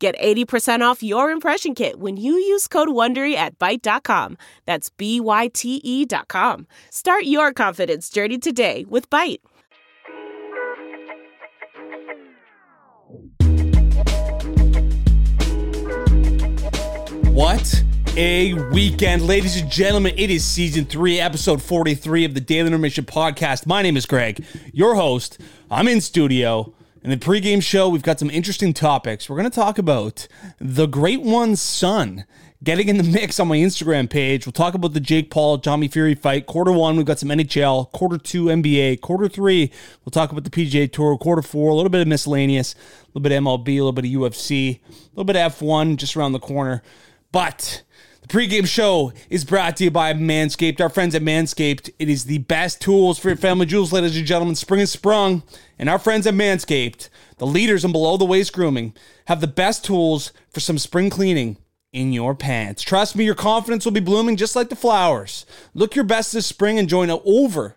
Get 80% off your impression kit when you use code WONDERY at Byte.com. That's B-Y-T-E dot com. Start your confidence journey today with Byte. What a weekend, ladies and gentlemen. It is season three, episode 43 of the Daily Intermission podcast. My name is Greg, your host. I'm in studio. In the pregame show, we've got some interesting topics. We're going to talk about the Great One's son getting in the mix on my Instagram page. We'll talk about the Jake Paul Tommy Fury fight. Quarter one, we've got some NHL. Quarter two, NBA. Quarter three, we'll talk about the PGA Tour. Quarter four, a little bit of miscellaneous, a little bit of MLB, a little bit of UFC, a little bit of F1 just around the corner. But the pregame show is brought to you by Manscaped. Our friends at Manscaped, it is the best tools for your family jewels, ladies and gentlemen. Spring is sprung, and our friends at Manscaped, the leaders in below the waist grooming, have the best tools for some spring cleaning in your pants. Trust me, your confidence will be blooming just like the flowers. Look your best this spring and join over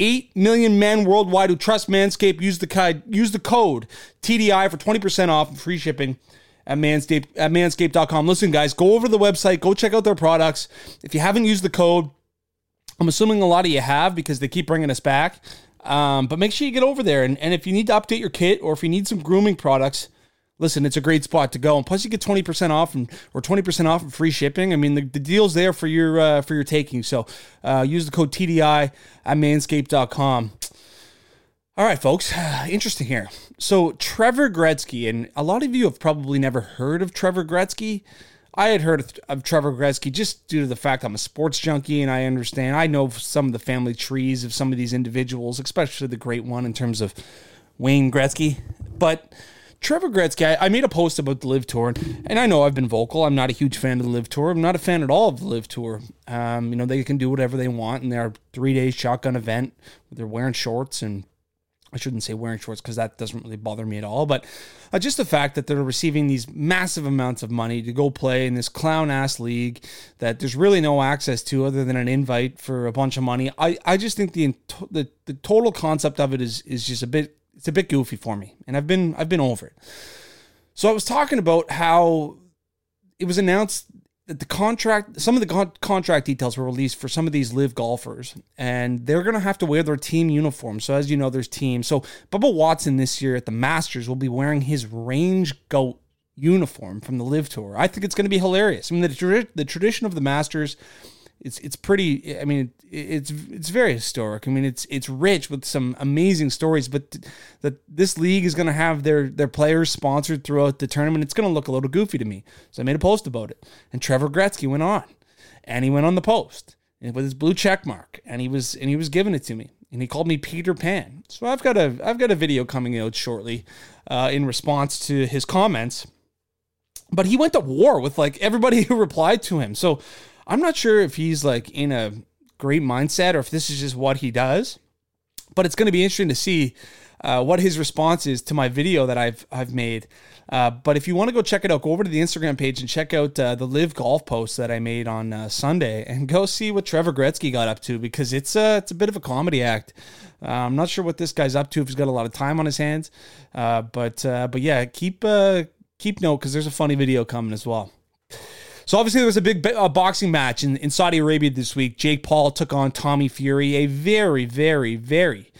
8 million men worldwide who trust Manscaped. Use the, use the code TDI for 20% off and free shipping at Manscaped at manscaped.com. Listen, guys, go over the website, go check out their products. If you haven't used the code, I'm assuming a lot of you have because they keep bringing us back. Um, but make sure you get over there. And, and if you need to update your kit or if you need some grooming products, listen, it's a great spot to go. And plus, you get 20% off and, or 20% off and free shipping. I mean, the, the deal's there for your uh, for your taking. So uh, use the code TDI at manscaped.com. All right, folks. Interesting here. So Trevor Gretzky, and a lot of you have probably never heard of Trevor Gretzky. I had heard of, Trevor Gretzky just due to the fact I'm a sports junkie and I understand. I know some of the family trees of some of these individuals, especially the great one in terms of Wayne Gretzky. But Trevor Gretzky, I, made a post about the LIV Tour, and, and, I know I've been vocal. I'm not a huge fan of the LIV Tour. I'm not a fan at all of the LIV Tour. Um, you know, they can do whatever they want in their three day shotgun event. They're wearing shorts and I shouldn't say wearing shorts because that doesn't really bother me at all, but uh, just the fact that they're receiving these massive amounts of money to go play in this clown ass league that there's really no access to other than an invite for a bunch of money. I, I just think the, the the total concept of it is is just a bit it's a bit goofy for me, and I've been I've been over it. So I was talking about how it was announced the contract some of the con- contract details were released for some of these LIV golfers and they're going to have to wear their team uniform. So as you know there's teams. So bubba watson this year at the masters will be wearing his range goat uniform from the LIV tour. I think it's going to be hilarious. I mean the, the tradition of the masters it's it's pretty. I mean, it's it's very historic. I mean, it's it's rich with some amazing stories. But that this league is going to have their their players sponsored throughout the tournament. It's going to look a little goofy to me. So I made a post about it. And Trevor Gretzky went on, and he went on the post with his blue check mark, and he was and he was giving it to me, and he called me Peter Pan. So I've got a I've got a video coming out shortly, uh, in response to his comments. But he went to war with like everybody who replied to him. So I'm not sure if he's like in a great mindset or if this is just what he does, but it's going to be interesting to see uh, what his response is to my video that I've I've made. Uh, but if you want to go check it out, go over to the Instagram page and check out uh, the LIV golf post that I made on uh, Sunday, and go see what Trevor Gretzky got up to because it's a it's a bit of a comedy act. Uh, I'm not sure what this guy's up to if he's got a lot of time on his hands, uh, but but yeah, keep keep note because there's a funny video coming as well. So obviously there was a big uh, boxing match in, in Saudi Arabia this week. Jake Paul took on Tommy Fury, a very, very, very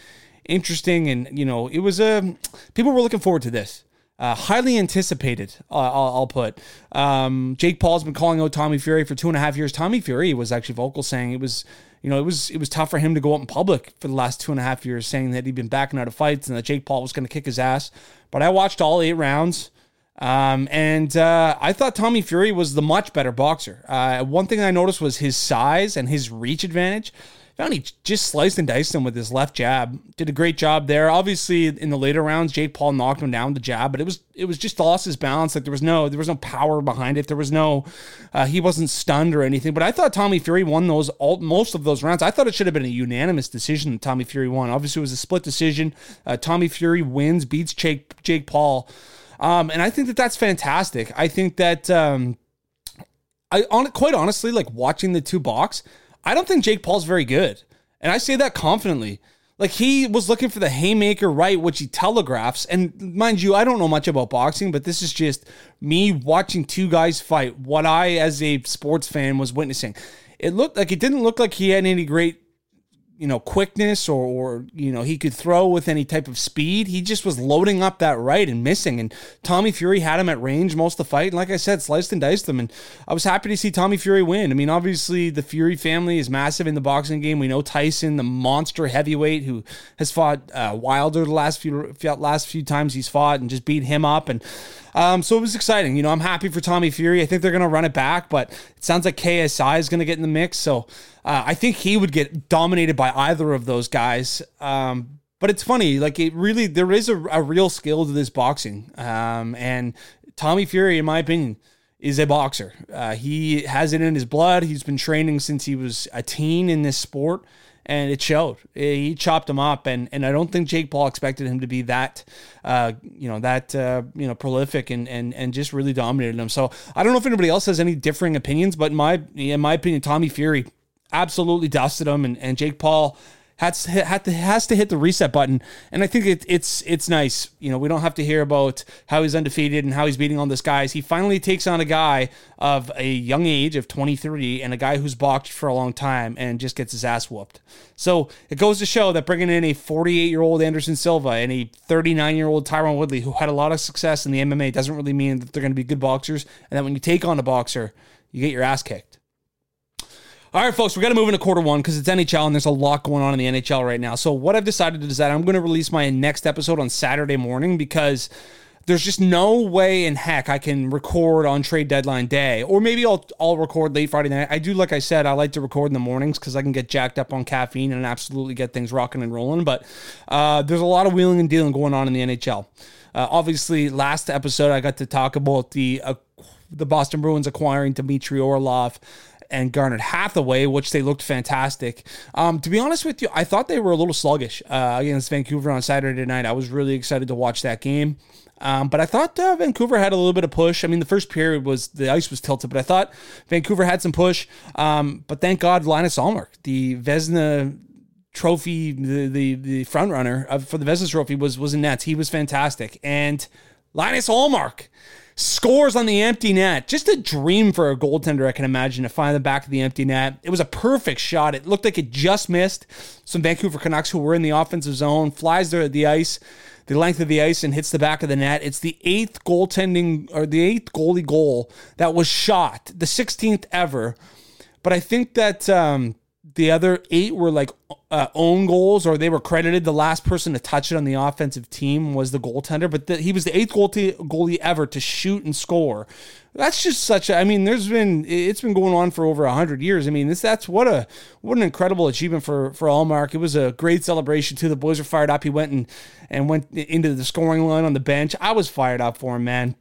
interesting and you know it was a um, people were looking forward to this. Uh, highly anticipated, uh, I'll, I'll, put. Um, Jake Paul's been calling out Tommy Fury for two and a half years. Tommy Fury was actually vocal saying it was, you know, it was it was tough for him to go out in public for the last two and a half years, saying that he'd been backing out of fights and that Jake Paul was going to kick his ass. But I watched all eight rounds. Um, and uh, I thought Tommy Fury was the much better boxer. Uh, one thing I noticed was his size and his reach advantage. found he just sliced and diced him with his left jab. Did a great job there. Obviously, in the later rounds, Jake Paul knocked him down with the jab, but it was it was just lost his balance. Like there was no there was no power behind it. There was no uh, he wasn't stunned or anything. But I thought Tommy Fury won those all most of those rounds. I thought it should have been a unanimous decision. That Tommy Fury won. Obviously, it was a split decision. Uh, Tommy Fury wins, beats Jake Jake Paul, um, and I think that that's fantastic. I think that. Um, I on quite honestly, like watching the two box, I don't think Jake Paul's very good. And I say that confidently. Like he was looking for the haymaker right, which he telegraphs. And mind you, I don't know much about boxing, but this is just me watching two guys fight. What I, as a sports fan, was witnessing. It looked like it didn't look like he had any great you know, quickness or, or, you know, he could throw with any type of speed. He just was loading up that right and missing. And Tommy Fury had him at range most of the fight. And like I said, sliced and diced him. And I was happy to see Tommy Fury win. I mean, obviously, the Fury family is massive in the boxing game. We know Tyson, the monster heavyweight who has fought uh, Wilder the last few last few times he's fought and just beat him up. And um, so it was exciting. You know, I'm happy for Tommy Fury. I think they're going to run it back, but it sounds like KSI is going to get in the mix. So uh, I think he would get dominated by either of those guys. Um, but it's funny, like it really, there is a, a real skill to this boxing. Um, and Tommy Fury, in my opinion, is a boxer. Uh, he has it in his blood. He's been training since he was a teen in this sport and it showed. He chopped him up, and and I don't think Jake Paul expected him to be that, uh, you know, that uh, you know, prolific and and and just really dominated him. So I don't know if anybody else has any differing opinions, but in my in my opinion, Tommy Fury absolutely dusted him, and and Jake Paul has to, has to has to hit the reset button. And I think it, it's it's nice. You know, we don't have to hear about how he's undefeated and how he's beating all these guys. He finally takes on a guy of a young age of 23 and a guy who's boxed for a long time and just gets his ass whooped. So it goes to show that bringing in a 48 year old Anderson Silva and a 39 year old Tyron Woodley who had a lot of success in the MMA doesn't really mean that they're going to be good boxers. And that when you take on a boxer, you get your ass kicked. All right, folks, we got to move into quarter one because it's NHL and there's a lot going on in the NHL right now. So, what I've decided is that I'm going to release my next episode on Saturday morning because there's just no way in heck I can record on trade deadline day, or maybe I'll I'll record late Friday night. I do, like I said, I like to record in the mornings because I can get jacked up on caffeine and absolutely get things rocking and rolling. But uh, there's a lot of wheeling and dealing going on in the NHL. Uh, obviously, last episode I got to talk about the uh, the Boston Bruins acquiring Dmitry Orlov and Garnet Hathaway, which they looked fantastic. Um, to be honest with you, I thought they were a little sluggish uh, against Vancouver on Saturday night. I was really excited to watch that game. Um, but I thought uh, Vancouver had a little bit of push. I mean, the first period was the ice was tilted, but I thought Vancouver had some push. Um, but thank God, Linus Ullmark, the Vezina trophy, the the, the front runner for the Vezina trophy was was in nets. He was fantastic, and Linus Ullmark scores on the empty net. Just a dream for a goaltender, I can imagine, to find the back of the empty net. It was a perfect shot. It looked like it just missed some Vancouver Canucks who were in the offensive zone, flies there at the ice, the length of the ice, and hits the back of the net. It's the eighth goaltending or the eighth goalie goal that was shot, the 16th ever. But I think that um, the other eight were like uh, own goals or they were credited. The last person to touch it on the offensive team was the goaltender, but the, he was the eighth goalie, goalie ever to shoot and score. That's just such a. I mean, there's been it's been going on for over hundred years. I mean, this that's what a what an incredible achievement for for Ullmark. It was a great celebration too. The boys were fired up. He went and and went into the scoring line on the bench. I was fired up for him, man.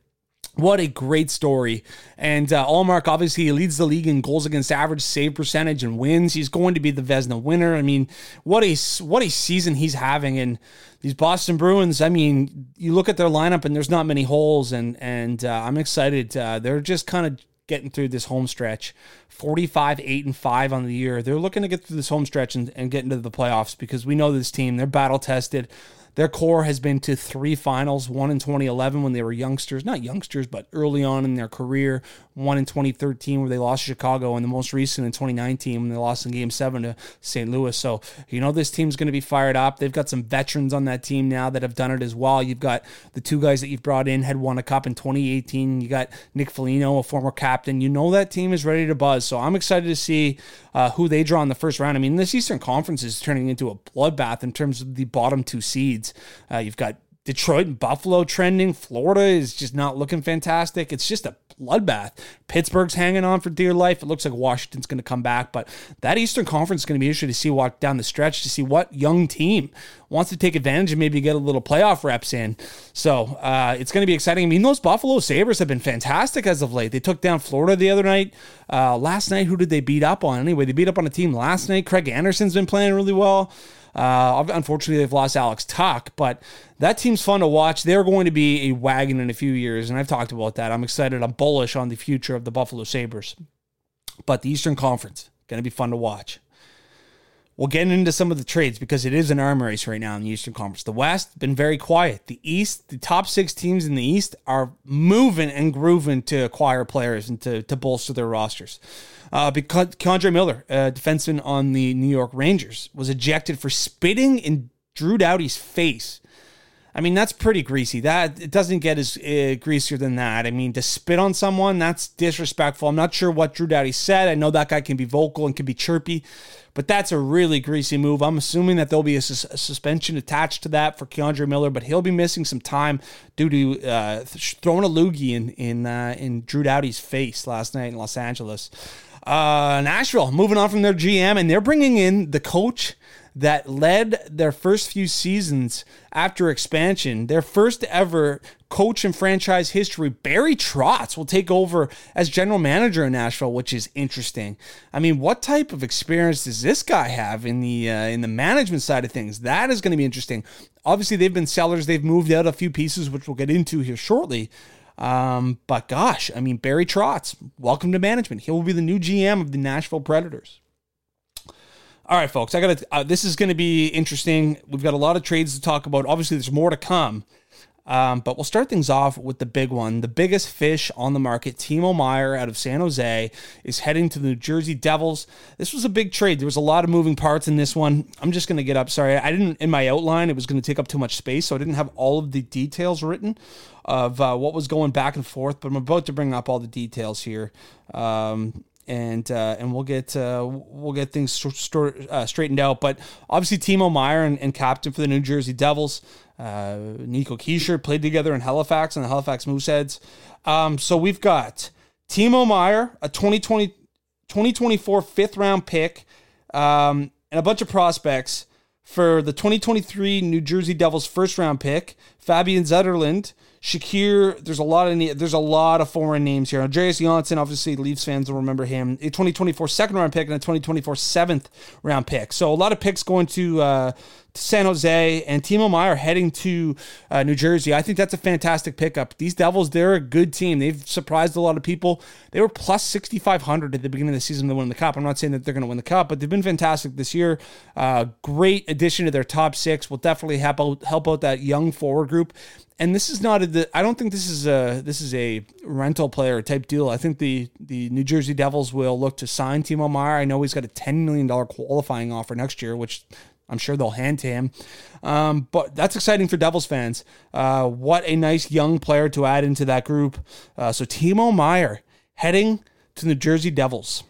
What a great story. And uh, Ullmark, obviously, leads the league in goals against average, save percentage, and wins. He's going to be the Vezina winner. I mean, what a, what a season he's having. And these Boston Bruins, I mean, you look at their lineup and there's not many holes. And, and uh, I'm excited. Uh, they're just kind of getting through this home stretch 45 8 and 5 on the year they're looking to get through this home stretch and, and get into the playoffs because we know this team they're battle tested their core has been to three finals, one in 2011 when they were youngsters, not youngsters, but early on in their career, one in 2013 where they lost to Chicago, and the most recent in 2019 when they lost in game seven to St. Louis. So, you know, this team's going to be fired up. They've got some veterans on that team now that have done it as well. You've got the two guys that you've brought in had won a cup in 2018. You got Nick Foligno, a former captain. You know that team is ready to buzz. So I'm excited to see uh, who they draw in the first round. I mean, this Eastern Conference is turning into a bloodbath in terms of the bottom two seeds. Uh, you've got Detroit and Buffalo trending. Florida is just not looking fantastic. It's just a bloodbath. Pittsburgh's hanging on for dear life. It looks like Washington's going to come back, but that Eastern Conference is going to be interesting to see what down the stretch to see what young team wants to take advantage and maybe get a little playoff reps in. So uh, it's going to be exciting. I mean, those Buffalo Sabres have been fantastic as of late. They took down Florida the other night. Uh, last night, who did they beat up on? Anyway, they beat up on a team last night. Craig Anderson's been playing really well. Uh, unfortunately, they've lost Alex Tuch, but that team's fun to watch. They're going to be a wagon in a few years, and I've talked about that. I'm excited. I'm bullish on the future of the Buffalo Sabres. But the Eastern Conference, going to be fun to watch. We'll get into some of the trades because it is an arm race right now in the Eastern Conference. The West been very quiet. The East, the top six teams in the East are moving and grooving to acquire players and to, to bolster their rosters. Uh, because K'Andre Miller, a defenseman on the New York Rangers, was ejected for spitting in Drew Doughty's face. I mean, that's pretty greasy. That it doesn't get as uh, greasier than that. I mean, to spit on someone, that's disrespectful. I'm not sure what Drew Doughty said. I know that guy can be vocal and can be chirpy, but that's a really greasy move. I'm assuming that there'll be a, sus- a suspension attached to that for K'Andre Miller, but he'll be missing some time due to uh, throwing a loogie in in uh, in Drew Doughty's face last night in Los Angeles. Uh, Nashville moving on from their GM, and they're bringing in the coach that led their first few seasons after expansion. Their first ever coach in franchise history, Barry Trotz, will take over as general manager in Nashville, which is interesting. I mean, what type of experience does this guy have in the uh, in the management side of things? That is going to be interesting. Obviously, they've been sellers. They've moved out a few pieces, which we'll get into here shortly. Um, but gosh, I mean, Barry Trotz, welcome to management. He will be the new GM of the Nashville Predators. All right, folks, I got to. Uh, this is going to be interesting. We've got a lot of trades to talk about. Obviously, there's more to come. Um, but we'll start things off with the big one. The biggest fish on the market, Timo Meier out of San Jose, is heading to the New Jersey Devils. This was a big trade. There was a lot of moving parts in this one. I'm just going to get up. Sorry, I didn't, in my outline, it was going to take up too much space, so I didn't have all of the details written of uh, what was going back and forth, but I'm about to bring up all the details here. Um, and uh, and we'll get uh, we'll get things st- st- uh, straightened out. But obviously, Timo Meier and, and, captain for the New Jersey Devils, uh, Nico Hischier played together in Halifax and the Halifax Mooseheads. Um, so we've got Timo Meier, a 2020, 2024 fifth round pick, um, and a bunch of prospects for the 2023 New Jersey Devils first round pick, Fabian Zetterlund, Shakir, there's a lot of there's a lot of foreign names here. Andreas Johnsson, obviously Leafs fans will remember him. A 2024 second round pick and a 2024 seventh round pick. So a lot of picks going to uh, San Jose and Timo Meier heading to uh, New Jersey. I think that's a fantastic pickup. These Devils, they're a good team. They've surprised a lot of people. They were plus 6,500 at the beginning of the season to win the Cup. I'm not saying that they're going to win the Cup, but they've been fantastic this year. Uh, great addition to their top six. Will definitely help out, help out that young forward group. And this is not a. I don't think this is a this is a rental player type deal. I think the the New Jersey Devils will look to sign Timo Meier. I know he's got a ten million dollar qualifying offer next year, which I'm sure they'll hand to him. Um, but that's exciting for Devils fans. Uh, what a nice young player to add into that group. Uh, so Timo Meier heading to the Jersey Devils.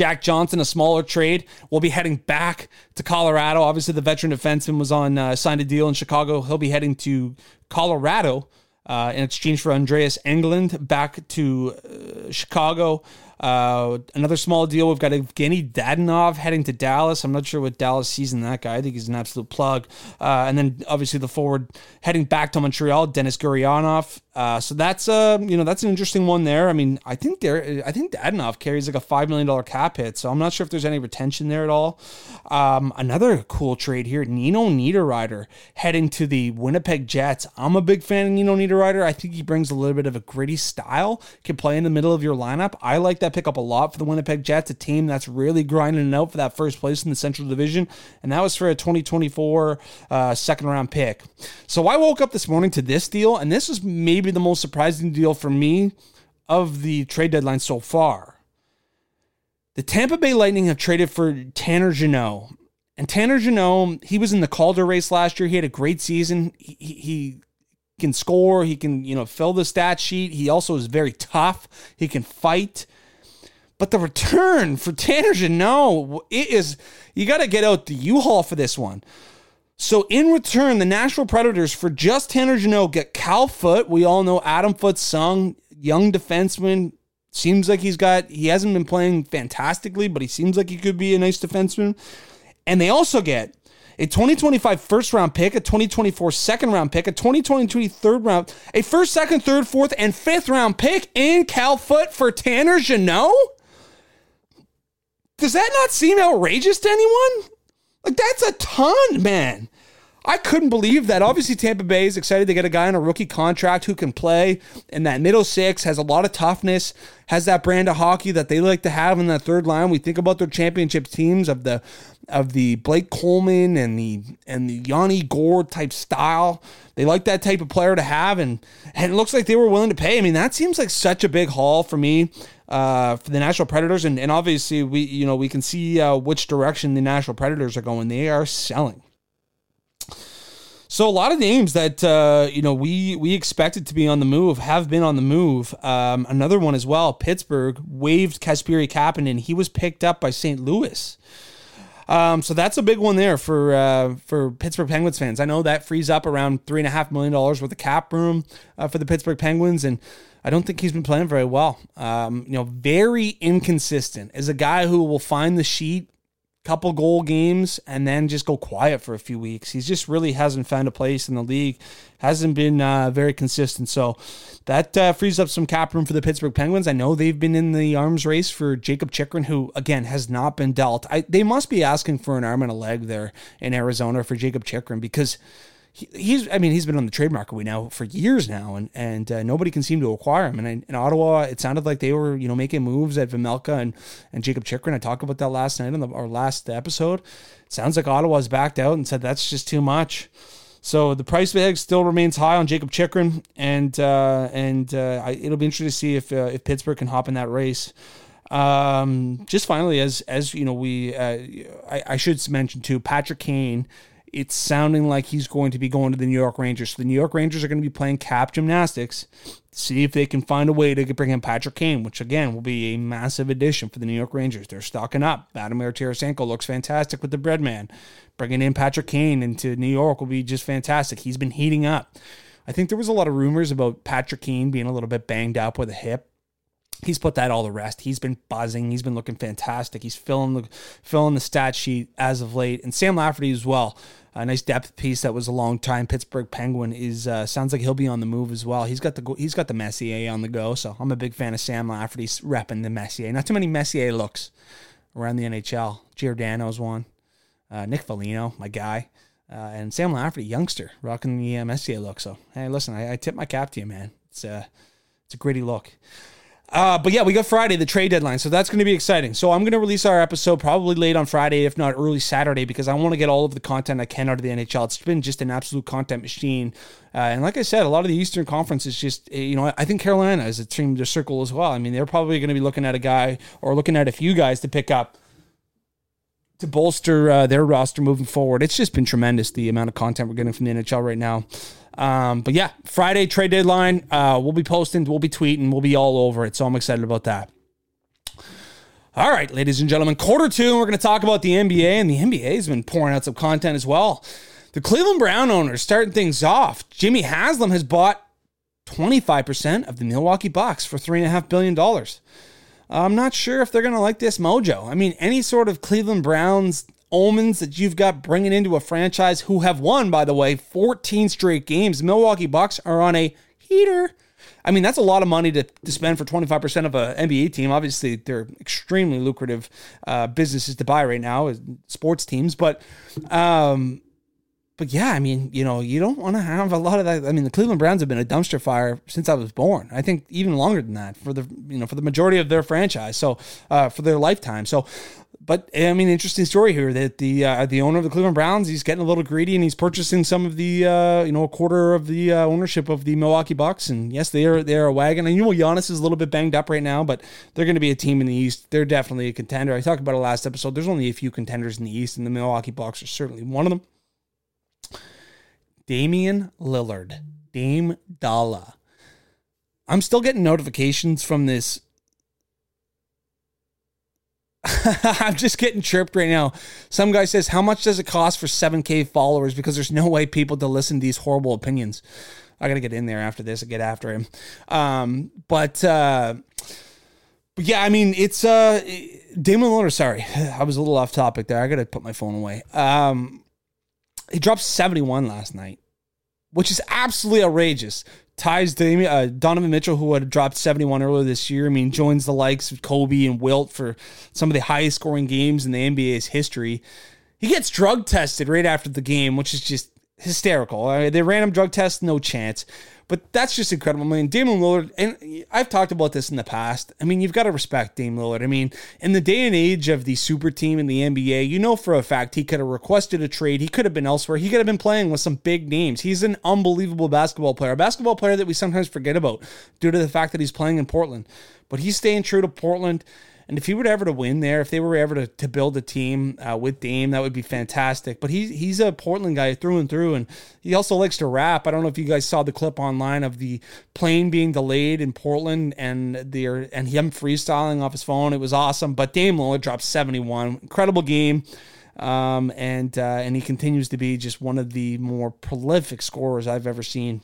Jack Johnson, a smaller trade, will be heading back to Colorado. Obviously, the veteran defenseman was on uh, signed a deal in Chicago. He'll be heading to Colorado uh, in exchange for Andreas Englund back to uh, Chicago. Uh, another small deal. We've got Evgeny Dadonov heading to Dallas. I'm not sure what Dallas sees in that guy. I think he's an absolute plug. Uh, and then obviously the forward heading back to Montreal, Denis Gurianov. Uh, so that's uh, you know that's an interesting one there. I mean, I think there, I think Dadonov carries like a five million dollar cap hit, so I'm not sure if there's any retention there at all. Um, another cool trade here: Nino Niederreiter heading to the Winnipeg Jets. I'm a big fan of Nino Niederreiter. I think he brings a little bit of a gritty style, can play in the middle of your lineup. I like that pick up a lot for the Winnipeg Jets, a team that's really grinding it out for that first place in the Central Division, and that was for a 2024 uh, second round pick. So I woke up this morning to this deal, and this is maybe the most surprising deal for me of the trade deadline so far. The Tampa Bay Lightning have traded for Tanner Jeannot. And Tanner Jeannot, he was in the Calder race last year. He had a great season. He, he can score. He can, you know, fill the stat sheet. He also is very tough. He can fight. But the return for Tanner Jeannot, it is, you got to get out the U-Haul for this one. So in return, the Nashville Predators for just Tanner Jeannot get Cal Foote. We all know Adam Foote's son young defenseman. Seems like he's got, he hasn't been playing fantastically, but he seems like he could be a nice defenseman. And they also get a 2025 first round pick, a 2024 second round pick, a 2023 third round, a first, second, third, fourth, and fifth round pick in Cal Foote for Tanner Jeannot? Does that not seem outrageous to anyone? Like, that's a ton, man. I couldn't believe that. Obviously, Tampa Bay is excited to get a guy on a rookie contract who can play in that middle six, has a lot of toughness, has that brand of hockey that they like to have in that third line. We think about their championship teams of the of the Blake Coleman and the and the Yanni Gourde type style. They like that type of player to have, and and it looks like they were willing to pay. I mean, that seems like such a big haul for me uh, for the Nashville Predators, and, and obviously we you know we can see uh, which direction the Nashville Predators are going. They are selling. So a lot of names that uh, you know we we expected to be on the move have been on the move. Um, another one as well. Pittsburgh waived Kasperi Kapanen. He was picked up by St. Louis. Um, so that's a big one there for uh, for Pittsburgh Penguins fans. I know that frees up around three and a half million dollars worth of cap room uh, for the Pittsburgh Penguins, and I don't think he's been playing very well. Um, you know, very inconsistent. As a guy who will find the sheet couple goal games and then just go quiet for a few weeks. He just really hasn't found a place in the league, hasn't been uh, very consistent. So that uh, frees up some cap room for the Pittsburgh Penguins. I know they've been in the arms race for Jakob Chychrun, who again has not been dealt. I, they must be asking for an arm and a leg there in Arizona for Jakob Chychrun because he, he's I mean he's been on the trade market we now for years now and and uh, nobody can seem to acquire him. And in, in, Ottawa it sounded like they were you know making moves at Vejmelka and and Jakob Chychrun I talked about that last night on the our last episode. It sounds like Ottawa's backed out and said that's just too much. So the price tag still remains high on Jakob Chychrun and uh, and uh, I, it'll be interesting to see if uh, if Pittsburgh can hop in that race. Um, just finally as as you know we uh, I, I should mention too Patrick Kane it's sounding like he's going to be going to the New York Rangers. So the New York Rangers are going to be playing cap gymnastics, see if they can find a way to bring in Patrick Kane, which again will be a massive addition for the New York Rangers. They're stocking up. Vladimir Tarasenko looks fantastic with the Breadman. Bringing in Patrick Kane into New York will be just fantastic. He's been heating up. I think there was a lot of rumors about Patrick Kane being a little bit banged up with a hip he's put that all to rest. He's been buzzing. He's been looking fantastic. He's filling the filling the stat sheet as of late, and Sam Lafferty as well a nice depth piece that was a long time Pittsburgh Penguin is uh, sounds like he'll be on the move as well. He's got the he's got the Messier on the go, so I'm a big fan of Sam Lafferty repping the Messier. Not too many Messier looks around the NHL. Giordano's one, uh, Nick Foligno, my guy, uh, and Sam Lafferty, youngster, rocking the uh, Messier look. So hey, listen, I, I tip my cap to you, man. It's a it's a gritty look. Uh, but yeah, we got Friday, the trade deadline. So that's going to be exciting. So I'm going to release our episode probably late on Friday, if not early Saturday, because I want to get all of the content I can out of the NHL. It's been just an absolute content machine. Uh, and like I said, a lot of the Eastern Conference is just, eh, you know, I think Carolina is a team to circle as well. I mean, they're probably going to be looking at a guy or looking at a few guys to pick up to bolster uh, their roster moving forward. It's just been tremendous the amount of content we're getting from the NHL right now. Um, but yeah, Friday trade deadline. Uh, we'll be posting, we'll be tweeting, we'll be all over it. So I'm excited about that. All right, ladies and gentlemen, quarter two, we're going to talk about the NBA, and the NBA has been pouring out some content as well. The Cleveland Brown owners starting things off. Jimmy Haslam has bought 25% of the Milwaukee Bucks for $3.5 billion. I'm not sure if they're going to like this mojo. I mean, any sort of Cleveland Browns omens that you've got bringing into a franchise who have won, by the way, 14 straight games. Milwaukee Bucks are on a heater. I mean, that's a lot of money to, to spend for 25% of an NBA team. Obviously, they're extremely lucrative uh, businesses to buy right now, sports teams. But, um, but yeah, I mean, you know, you don't want to have a lot of that. I mean, the Cleveland Browns have been a dumpster fire since I was born. I think even longer than that for the, you know, for the majority of their franchise. So, uh, for their lifetime. So, but I mean, interesting story here that the uh, the owner of the Cleveland Browns he's getting a little greedy and he's purchasing some of the uh, you know a quarter of the uh, ownership of the Milwaukee Bucks. And yes, they are they are a wagon. And you know Giannis is a little bit banged up right now, but they're going to be a team in the East. They're definitely a contender. I talked about it last episode. There's only a few contenders in the East, and the Milwaukee Bucks are certainly one of them. Damian Lillard, Dame Dalla. I'm still getting notifications from this I'm just getting chirped right now. Some guy says, How much does it cost for 7K followers? Because there's no way people to listen to these horrible opinions. I got to get in there after this and get after him. Um, but, uh, but yeah, I mean, it's uh, Damian Lillard. Sorry, I was a little off topic there. I got to put my phone away. Um, he dropped 71 last night, which is absolutely outrageous ties Damian, uh, Donovan Mitchell, who had dropped 71 earlier this year. I mean, joins the likes of Kobe and Wilt for some of the highest scoring games in the NBA's history. He gets drug tested right after the game, which is just hysterical. I mean, they random drug test, no chance. But that's just incredible. I mean, Damian Lillard, and I've talked about this in the past. I mean, you've got to respect Dame Lillard. I mean, in the day and age of the super team in the NBA, you know for a fact he could have requested a trade. He could have been elsewhere. He could have been playing with some big names. He's an unbelievable basketball player, a basketball player that we sometimes forget about due to the fact that he's playing in Portland. But he's staying true to Portland. And if he were ever to win there, if they were ever to, to build a team uh, with Dame, that would be fantastic. But he's he's a Portland guy through and through, and he also likes to rap. I don't know if you guys saw the clip online of the plane being delayed in Portland and there and him freestyling off his phone. It was awesome. But Dame Lillard dropped 71. Incredible game. Um, and uh, and he continues to be just one of the more prolific scorers I've ever seen.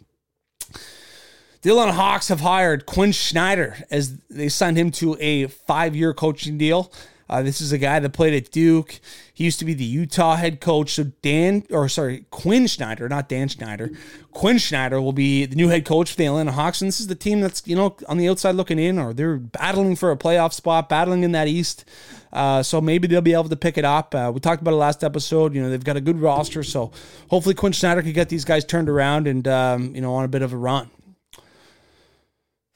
The Atlanta Hawks have hired Quin Snyder as they signed him to a five-year coaching deal. Uh, this is a guy that played at Duke. He used to be the Utah head coach. So Dan, or sorry, Quin Snyder, not Dan Schneider. Quin Snyder will be the new head coach for the Atlanta Hawks, and this is the team that's you know on the outside looking in, or they're battling for a playoff spot, battling in that East. Uh, so maybe they'll be able to pick it up. Uh, we talked about it last episode. You know they've got a good roster, so hopefully Quin Snyder can get these guys turned around and um, you know on a bit of a run.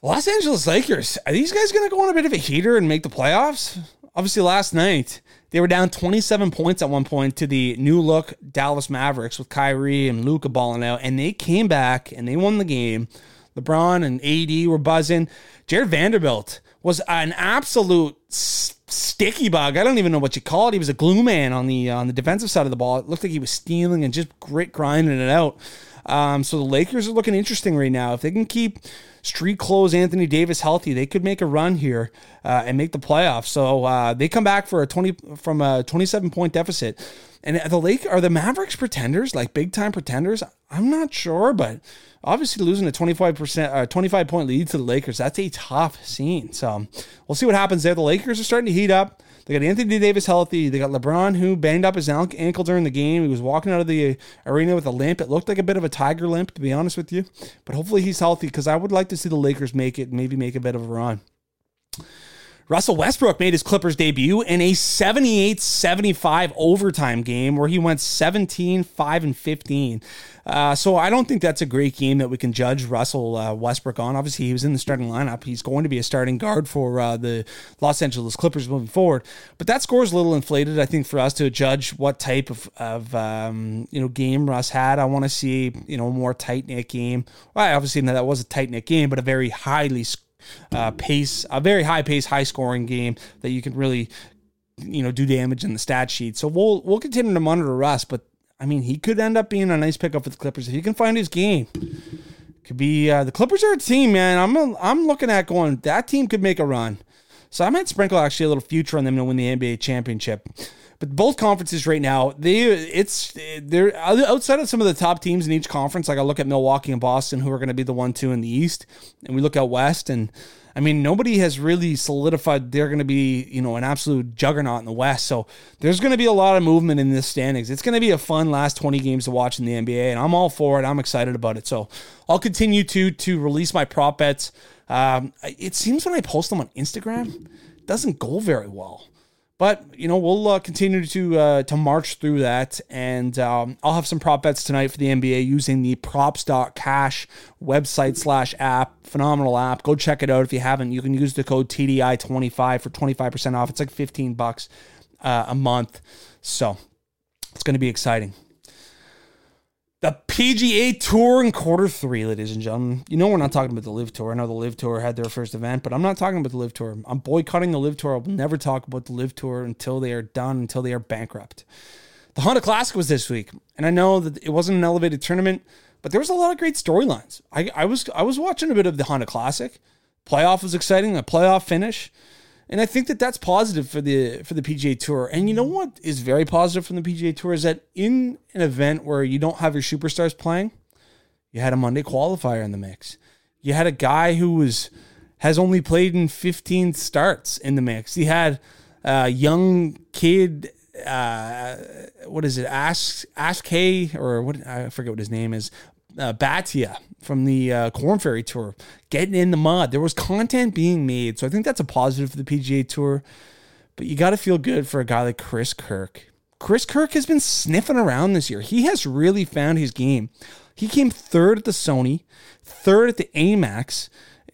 Los Angeles Lakers, are these guys going to go on a bit of a heater and make the playoffs? Obviously, last night they were down 27 points at one point to the new look Dallas Mavericks with Kyrie and Luka balling out, and they came back and they won the game. LeBron and AD were buzzing. Jarred Vanderbilt was an absolute sticky bug. I don't even know what you call it. He was a glue man on the on the defensive side of the ball. It looked like he was stealing and just grit grinding it out. Um, so the Lakers are looking interesting right now. If they can keep street clothes Anthony Davis healthy, they could make a run here uh, and make the playoffs. So uh, they come back for a twenty from a twenty-seven point deficit. And the Lake are the Mavericks pretenders, like big time pretenders. I'm not sure, but obviously losing a 25 percent, uh, 25 point lead to the Lakers, that's a tough scene. So we'll see what happens there. The Lakers are starting to heat up. They got Anthony Davis healthy. They got LeBron who banged up his ankle during the game. He was walking out of the arena with a limp. It looked like a bit of a tiger limp, to be honest with you. But hopefully he's healthy because I would like to see the Lakers make it, maybe make a bit of a run. Russell Westbrook made his Clippers debut in a 78 75 overtime game where he went 17 5 and 15. Uh, so I don't think that's a great game that we can judge Russell uh, Westbrook on. Obviously, he was in the starting lineup. He's going to be a starting guard for uh, the Los Angeles Clippers moving forward. But that score is a little inflated, I think, for us to judge what type of, of um, you know game Russ had. I want to see you know more tight knit game. Well, obviously that was a tight knit game, but a very highly uh, pace, a very high pace, high scoring game that you can really, you know, do damage in the stat sheet. So we'll we'll continue to monitor Russ, but I mean, he could end up being a nice pickup for the Clippers if he can find his game. Could be uh, the Clippers are a team, man. I'm a, I'm looking at going that team could make a run. So I might sprinkle actually a little future on them to win the NBA championship. But both conferences right now, they it's they're outside of some of the top teams in each conference. Like I look at Milwaukee and Boston, who are going to be the one two in the East, and we look out West, and I mean nobody has really solidified they're going to be you know an absolute juggernaut in the West. So there's going to be a lot of movement in this standings. It's going to be a fun last 20 games to watch in the NBA, and I'm all for it. I'm excited about it. So I'll continue to to release my prop bets. Um, it seems when I post them on Instagram, it doesn't go very well. But you know we'll uh, continue to uh, to march through that, and um, I'll have some prop bets tonight for the NBA using the props.cash website slash app. Phenomenal app. Go check it out if you haven't. You can use the code TDI25 for 25% off. It's like 15 bucks uh, a month, so it's going to be exciting. The PGA Tour in quarter three, ladies and gentlemen. You know we're not talking about the LIV Tour. I know the LIV Tour had their first event, but I'm not talking about the LIV Tour. I'm boycotting the LIV Tour. I will never talk about the LIV Tour until they are done, until they are bankrupt. The Honda Classic was this week, and I know that it wasn't an elevated tournament, but there was a lot of great storylines. I, I was I was watching a bit of the Honda Classic. Playoff was exciting. The playoff finish. And I think that that's positive for the for the PGA Tour. And you know what is very positive from the PGA Tour is that in an event where you don't have your superstars playing, You had a Monday qualifier in the mix. You had a guy who was has only played in 15 starts in the mix. He had a young kid uh, what is it? Ask Ask K or what? I forget what his name is. Uh, Batia from the uh, Korn Ferry Tour getting in the mud. There was content being made, so I think that's a positive for the PGA Tour. But you got to feel good for a guy like Chris Kirk. Chris Kirk has been sniffing around this year. He has really found his game. He came third at the Sony, third at the Amex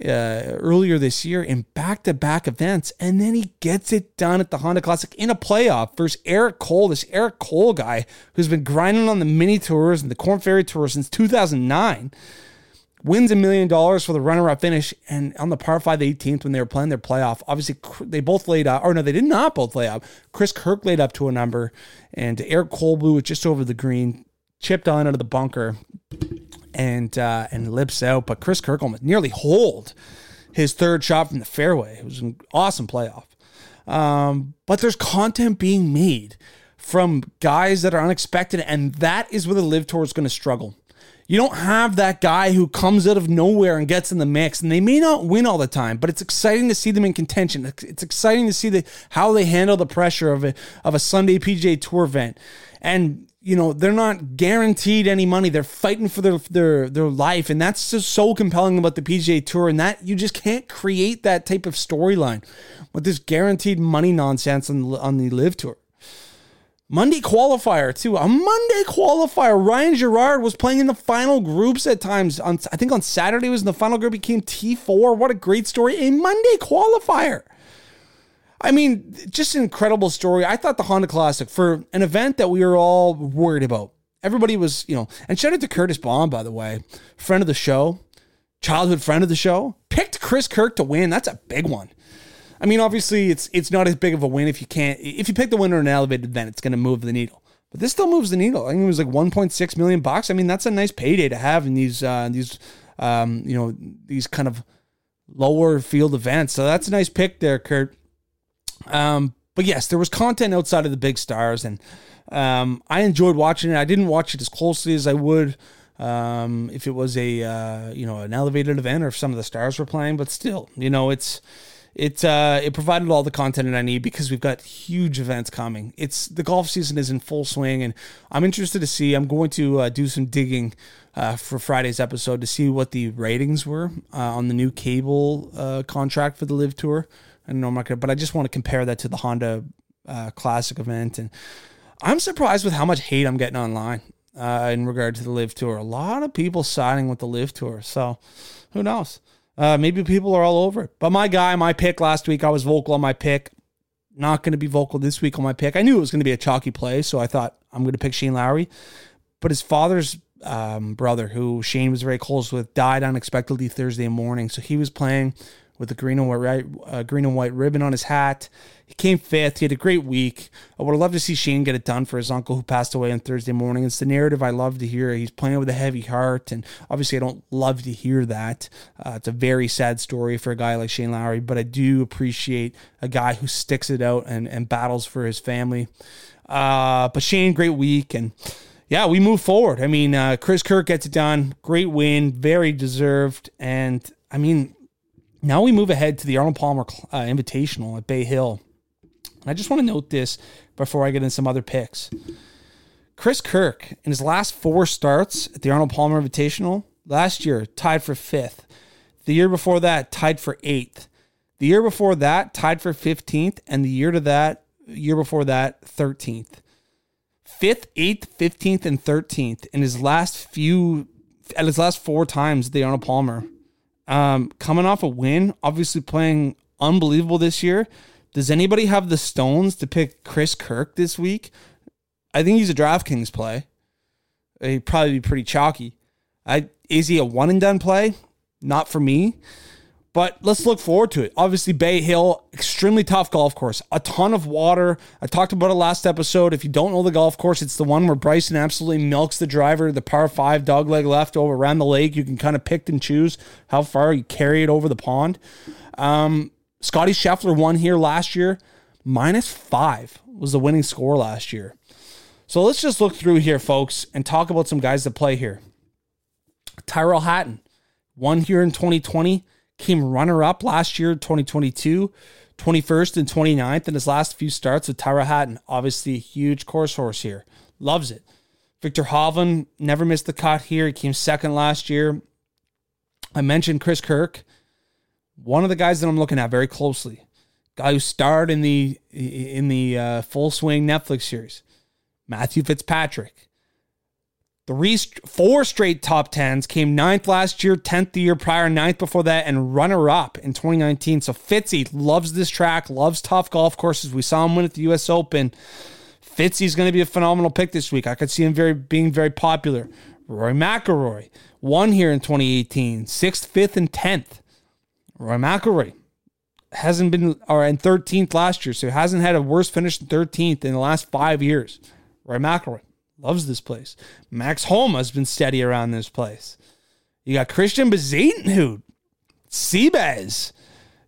uh, earlier this year in back to back events. And then he gets it done at the Honda Classic in a playoff versus Eric Cole, this Eric Cole guy who's been grinding on the mini tours and the Korn Ferry Tour since 2009. Wins a million dollars for the runner up finish. And on the par 5 18th, when they were playing their playoff, obviously they both laid up, or no, they did not both lay up. Chris Kirk laid up to a number, and Eric Cole blew it just over the green, chipped on out of the bunker and uh, and lips out. But Chris Kirk almost nearly holed his third shot from the fairway. It was an awesome playoff. Um, but there's content being made from guys that are unexpected, and that is where the LIV Tour is going to struggle. You don't have that guy who comes out of nowhere and gets in the mix, and they may not win all the time, but it's exciting to see them in contention. It's exciting to see the, how they handle the pressure of a, of a Sunday PGA Tour event. And you know they're not guaranteed any money they're fighting for their their their life and that's just so compelling about the PGA tour and that you just can't create that type of storyline with this guaranteed money nonsense on on the LIV tour Monday qualifier too a Monday qualifier Ryan Gerard was playing in the final groups at times on I think on Saturday was in the final group he came T4 what a great story a Monday qualifier I mean, just an incredible story. I thought the Honda Classic for an event that we were all worried about. Everybody was, you know, and shout out to Curtis Baum, by the way, friend of the show, childhood friend of the show, picked Chris Kirk to win. That's a big one. I mean, obviously, it's it's not as big of a win if you can't if you pick the winner in an elevated event, it's going to move the needle. But this still moves the needle. I think it was like 1.6 million bucks. I mean, that's a nice payday to have in these uh, these um, you know these kind of lower field events. So that's a nice pick there, Kurt. Um, but yes, there was content outside of the big stars, and um, I enjoyed watching it. I didn't watch it as closely as I would um, if it was a uh, you know an elevated event or if some of the stars were playing. But still, you know, it's it uh, it provided all the content that I need because we've got huge events coming. It's the golf season is in full swing, and I'm interested to see. I'm going to uh, do some digging uh, for Friday's episode to see what the ratings were uh, on the new cable uh, contract for the LIV Tour. I know I'm not gonna, but I just want to compare that to the Honda uh, Classic event, and I'm surprised with how much hate I'm getting online uh, in regard to the LIV Tour. A lot of people siding with the LIV Tour, so who knows? Uh, maybe people are all over it. But my guy, my pick last week, I was vocal on my pick. Not going to be vocal this week on my pick. I knew it was going to be a chalky play, so I thought I'm going to pick Shane Lowry. But his father's um, brother, who Shane was very close with, died unexpectedly Thursday morning. So he was playing with a green and white green and white ribbon on his hat. He came fifth. He had a great week. I would have loved to see Shane get it done for his uncle who passed away on Thursday morning. It's the narrative I love to hear. He's playing with a heavy heart, and obviously I don't love to hear that. Uh, it's a very sad story for a guy like Shane Lowry, but I do appreciate a guy who sticks it out and, and battles for his family. Uh, but Shane, great week, and yeah, we move forward. I mean, uh, Chris Kirk gets it done. Great win, very deserved, and I mean, now we move ahead to the Arnold Palmer uh, Invitational at Bay Hill. And I just want to note this before I get into some other picks. Chris Kirk, in his last four starts at the Arnold Palmer Invitational, last year tied for fifth. The year before that, tied for eighth. The year before that, tied for 15th. And the year to that, year before that, 13th. Fifth, eighth, 15th, and 13th in his last few, at his last four times at the Arnold Palmer. Um, coming off a win, obviously playing unbelievable this year. Does anybody have the stones to pick Chris Kirk this week? I think he's a DraftKings play. He'd probably be pretty chalky. I is he a one and done play? Not for me. But let's look forward to it. Obviously, Bay Hill, extremely tough golf course, a ton of water. I talked about it last episode. If you don't know the golf course, it's the one where Bryson absolutely milks the driver, the par five dogleg left over around the lake. You can kind of pick and choose how far you carry it over the pond. Um, Scotty Scheffler won here last year. Minus five was the winning score last year. So let's just look through here, folks, and talk about some guys that play here. Tyrell Hatton won here in 2020, came runner up last year, 2022, 21st and 29th in his last few starts with Tyrell Hatton. Obviously, a huge course horse here. Loves it. Viktor Hovland never missed the cut here. He came second last year. I mentioned Chris Kirk, one of the guys that I'm looking at very closely. Guy who starred in the in the uh, Full Swing Netflix series. Matthew Fitzpatrick. Three, four straight top tens came ninth last year, tenth the year prior, ninth before that, and runner up in 2019. So Fitzy loves this track, loves tough golf courses. We saw him win at the U.S. Open. Fitzy's going to be a phenomenal pick this week. I could see him very being very popular. Rory McIlroy won here in 2018, sixth, fifth, and tenth. Rory McIlroy hasn't been or in 13th last year, so hasn't had a worse finish than 13th in the last five years. Rory McIlroy loves this place. Max Homa has been steady around this place. You got Christiaan Bezuidenhout, Seabez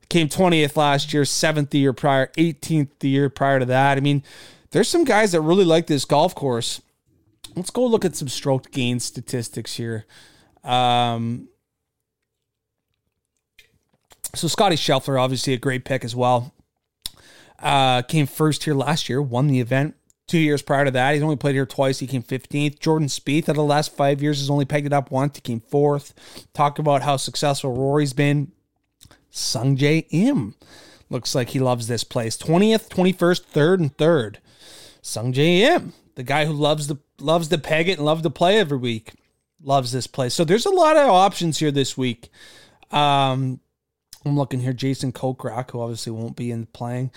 came 20th last year, seventh the year prior, 18th the year prior to that. I mean, there's some guys that really like this golf course. Let's go look at some stroke gain statistics here. Um, so Scotty Scheffler, obviously a great pick as well. Uh, came first here last year, won the event. Two years prior to that, he's only played here twice. He came 15th. Jordan Spieth, out of the last five years, has only pegged it up once. He came fourth. Talk about how successful Rory's been. Sungjae Im looks like he loves this place. 20th, 21st, 3rd, and 3rd. Sungjae Im, the guy who loves the loves to peg it and loves to play every week, loves this place. So there's a lot of options here this week. Um, I'm looking here. Jason Kokrak, who obviously won't be in playing.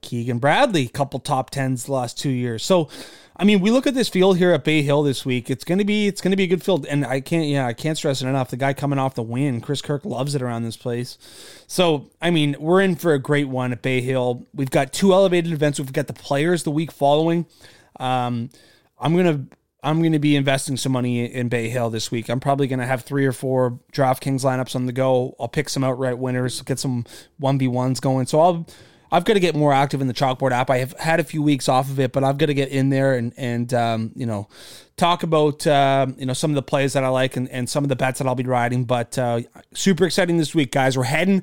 Keegan Bradley, couple top tens the last two years. So, I mean, we look at this field here at Bay Hill this week. It's gonna be it's gonna be a good field, and I can't yeah I can't stress it enough. The guy coming off the win, Chris Kirk, loves it around this place. So, I mean, we're in for a great one at Bay Hill. We've got two elevated events. We've got the players the week following. Um, I'm gonna I'm going to be investing some money in Bay Hill this week. I'm probably going to have three or four DraftKings lineups on the go. I'll pick some outright winners, get some 1v1s going. So I'll I've got to get more active in the chalkboard app. I have had a few weeks off of it, but I've got to get in there and and um, you know talk about uh, you know some of the plays that I like and, and some of the bets that I'll be riding. But uh, super exciting this week, guys. We're heading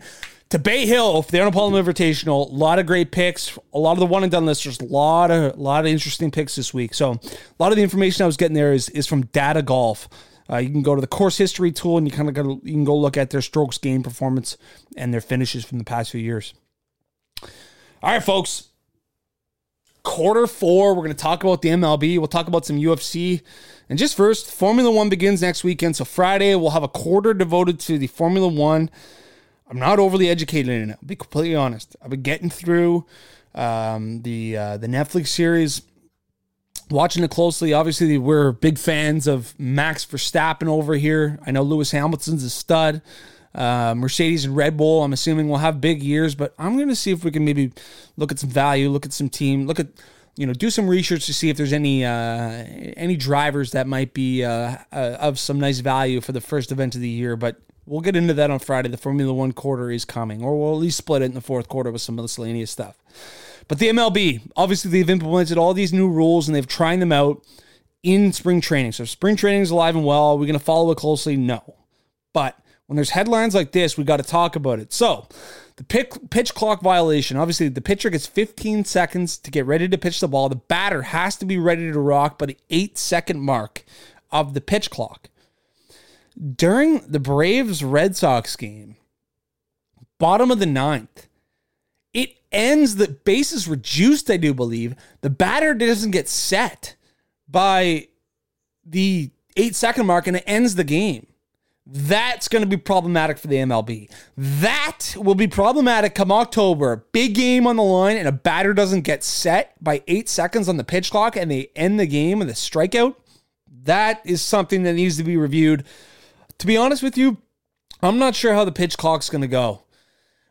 to Bay Hill for the Arnold Invitational. A lot of great picks. A lot of the one and done listers. A lot of a lot of interesting picks this week. So a lot of the information I was getting there is is from Data Golf. Uh, you can go to the course history tool and you kind of you can go look at their strokes gained performance and their finishes from the past few years. All right, folks. Quarter four, we're going to talk about the MLB. We'll talk about some UFC. And just first, Formula One begins next weekend. So Friday, we'll have a quarter devoted to the Formula One. I'm not overly educated in it. I'll be completely honest. I've been getting through um, the uh, the Netflix series, watching it closely. Obviously, we're big fans of Max Verstappen over here. I know Lewis Hamilton's a stud. Uh, Mercedes and Red Bull, I'm assuming will have big years, but I'm going to see if we can maybe look at some value, look at some team, look at you know do some research to see if there's any uh, any drivers that might be uh, uh, of some nice value for the first event of the year. But we'll get into that on Friday. The Formula One quarter is coming, or we'll at least split it in the fourth quarter with some miscellaneous stuff. But the MLB, obviously, they've implemented all these new rules and they've trying them out in spring training. So spring training is alive and well. Are we going to follow it closely? No, but when there's headlines like this, we got to talk about it. So, the pitch clock violation. Obviously, the pitcher gets 15 seconds to get ready to pitch the ball. The batter has to be ready to rock by the eight second mark of the pitch clock. During the Braves Red Sox game, bottom of the ninth, it ends the bases reduced, I do believe. The batter doesn't get set by the eight second mark and it ends the game. That's going to be problematic for the MLB. That will be problematic come October. Big game on the line, and a batter doesn't get set by eight seconds on the pitch clock, and they end the game with a strikeout. That is something that needs to be reviewed. To be honest with you, I'm not sure how the pitch clock's going to go.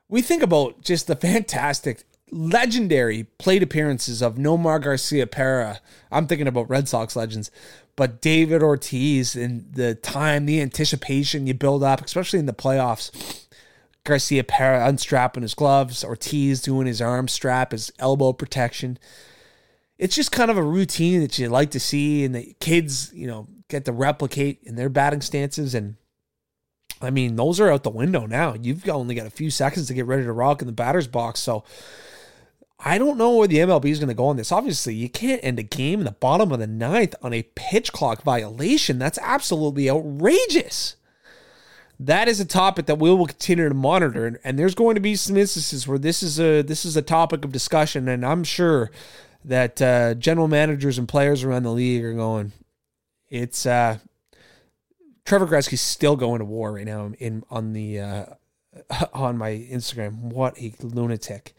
We think about just the fantastic, legendary plate appearances of Nomar Garciaparra. I'm thinking about Red Sox legends but David Ortiz and the time, the anticipation you build up, especially in the playoffs. Garciaparra unstrapping his gloves, Ortiz doing his arm strap, his elbow protection. It's just kind of a routine that you like to see, and the kids, you know, get to replicate in their batting stances. And I mean, those are out the window now. You've only got a few seconds to get ready to rock in the batter's box. So I don't know where the MLB is going to go on this. Obviously, you can't end a game in the bottom of the ninth on a pitch clock violation. That's absolutely outrageous. That is a topic that we will continue to monitor, and there's going to be some instances where this is a this is a topic of discussion, and I'm sure that uh, general managers and players around the league are going. It's uh, Trevor Gretzky's still going to war right now in on the uh, on my Instagram. What a lunatic!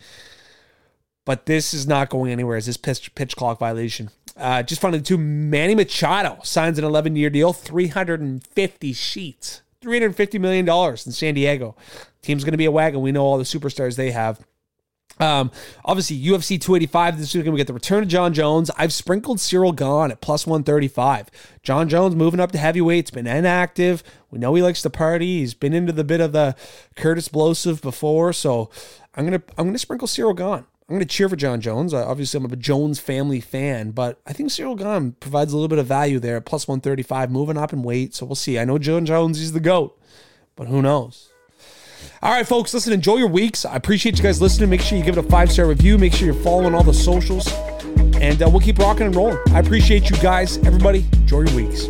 But this is not going anywhere. Is this pitch, pitch clock violation? Uh, just finally, two Manny Machado signs an 11 year deal, 350 sheets, 350 million dollars in San Diego. Team's going to be a wagon. We know all the superstars they have. Um, obviously, UFC 285 this week, we get the return of Jon Jones. I've sprinkled Cyril Gane at plus 135. Jon Jones moving up to heavyweight. It's been inactive. We know he likes to party. He's been into the bit of the Curtis Blosive before, so I'm gonna I'm gonna sprinkle Cyril Gane. I'm going to cheer for Jon Jones. obviously, I'm a Jones family fan, but I think Cyril Gane provides a little bit of value there at plus 135, moving up in weight. So we'll see. I know Jon Jones, is the GOAT, but who knows? All right, folks, listen, enjoy your weeks. I appreciate you guys listening. Make sure you give it a five star review. Make sure you're following all the socials, and uh, we'll keep rocking and rolling. I appreciate you guys. Everybody, enjoy your weeks.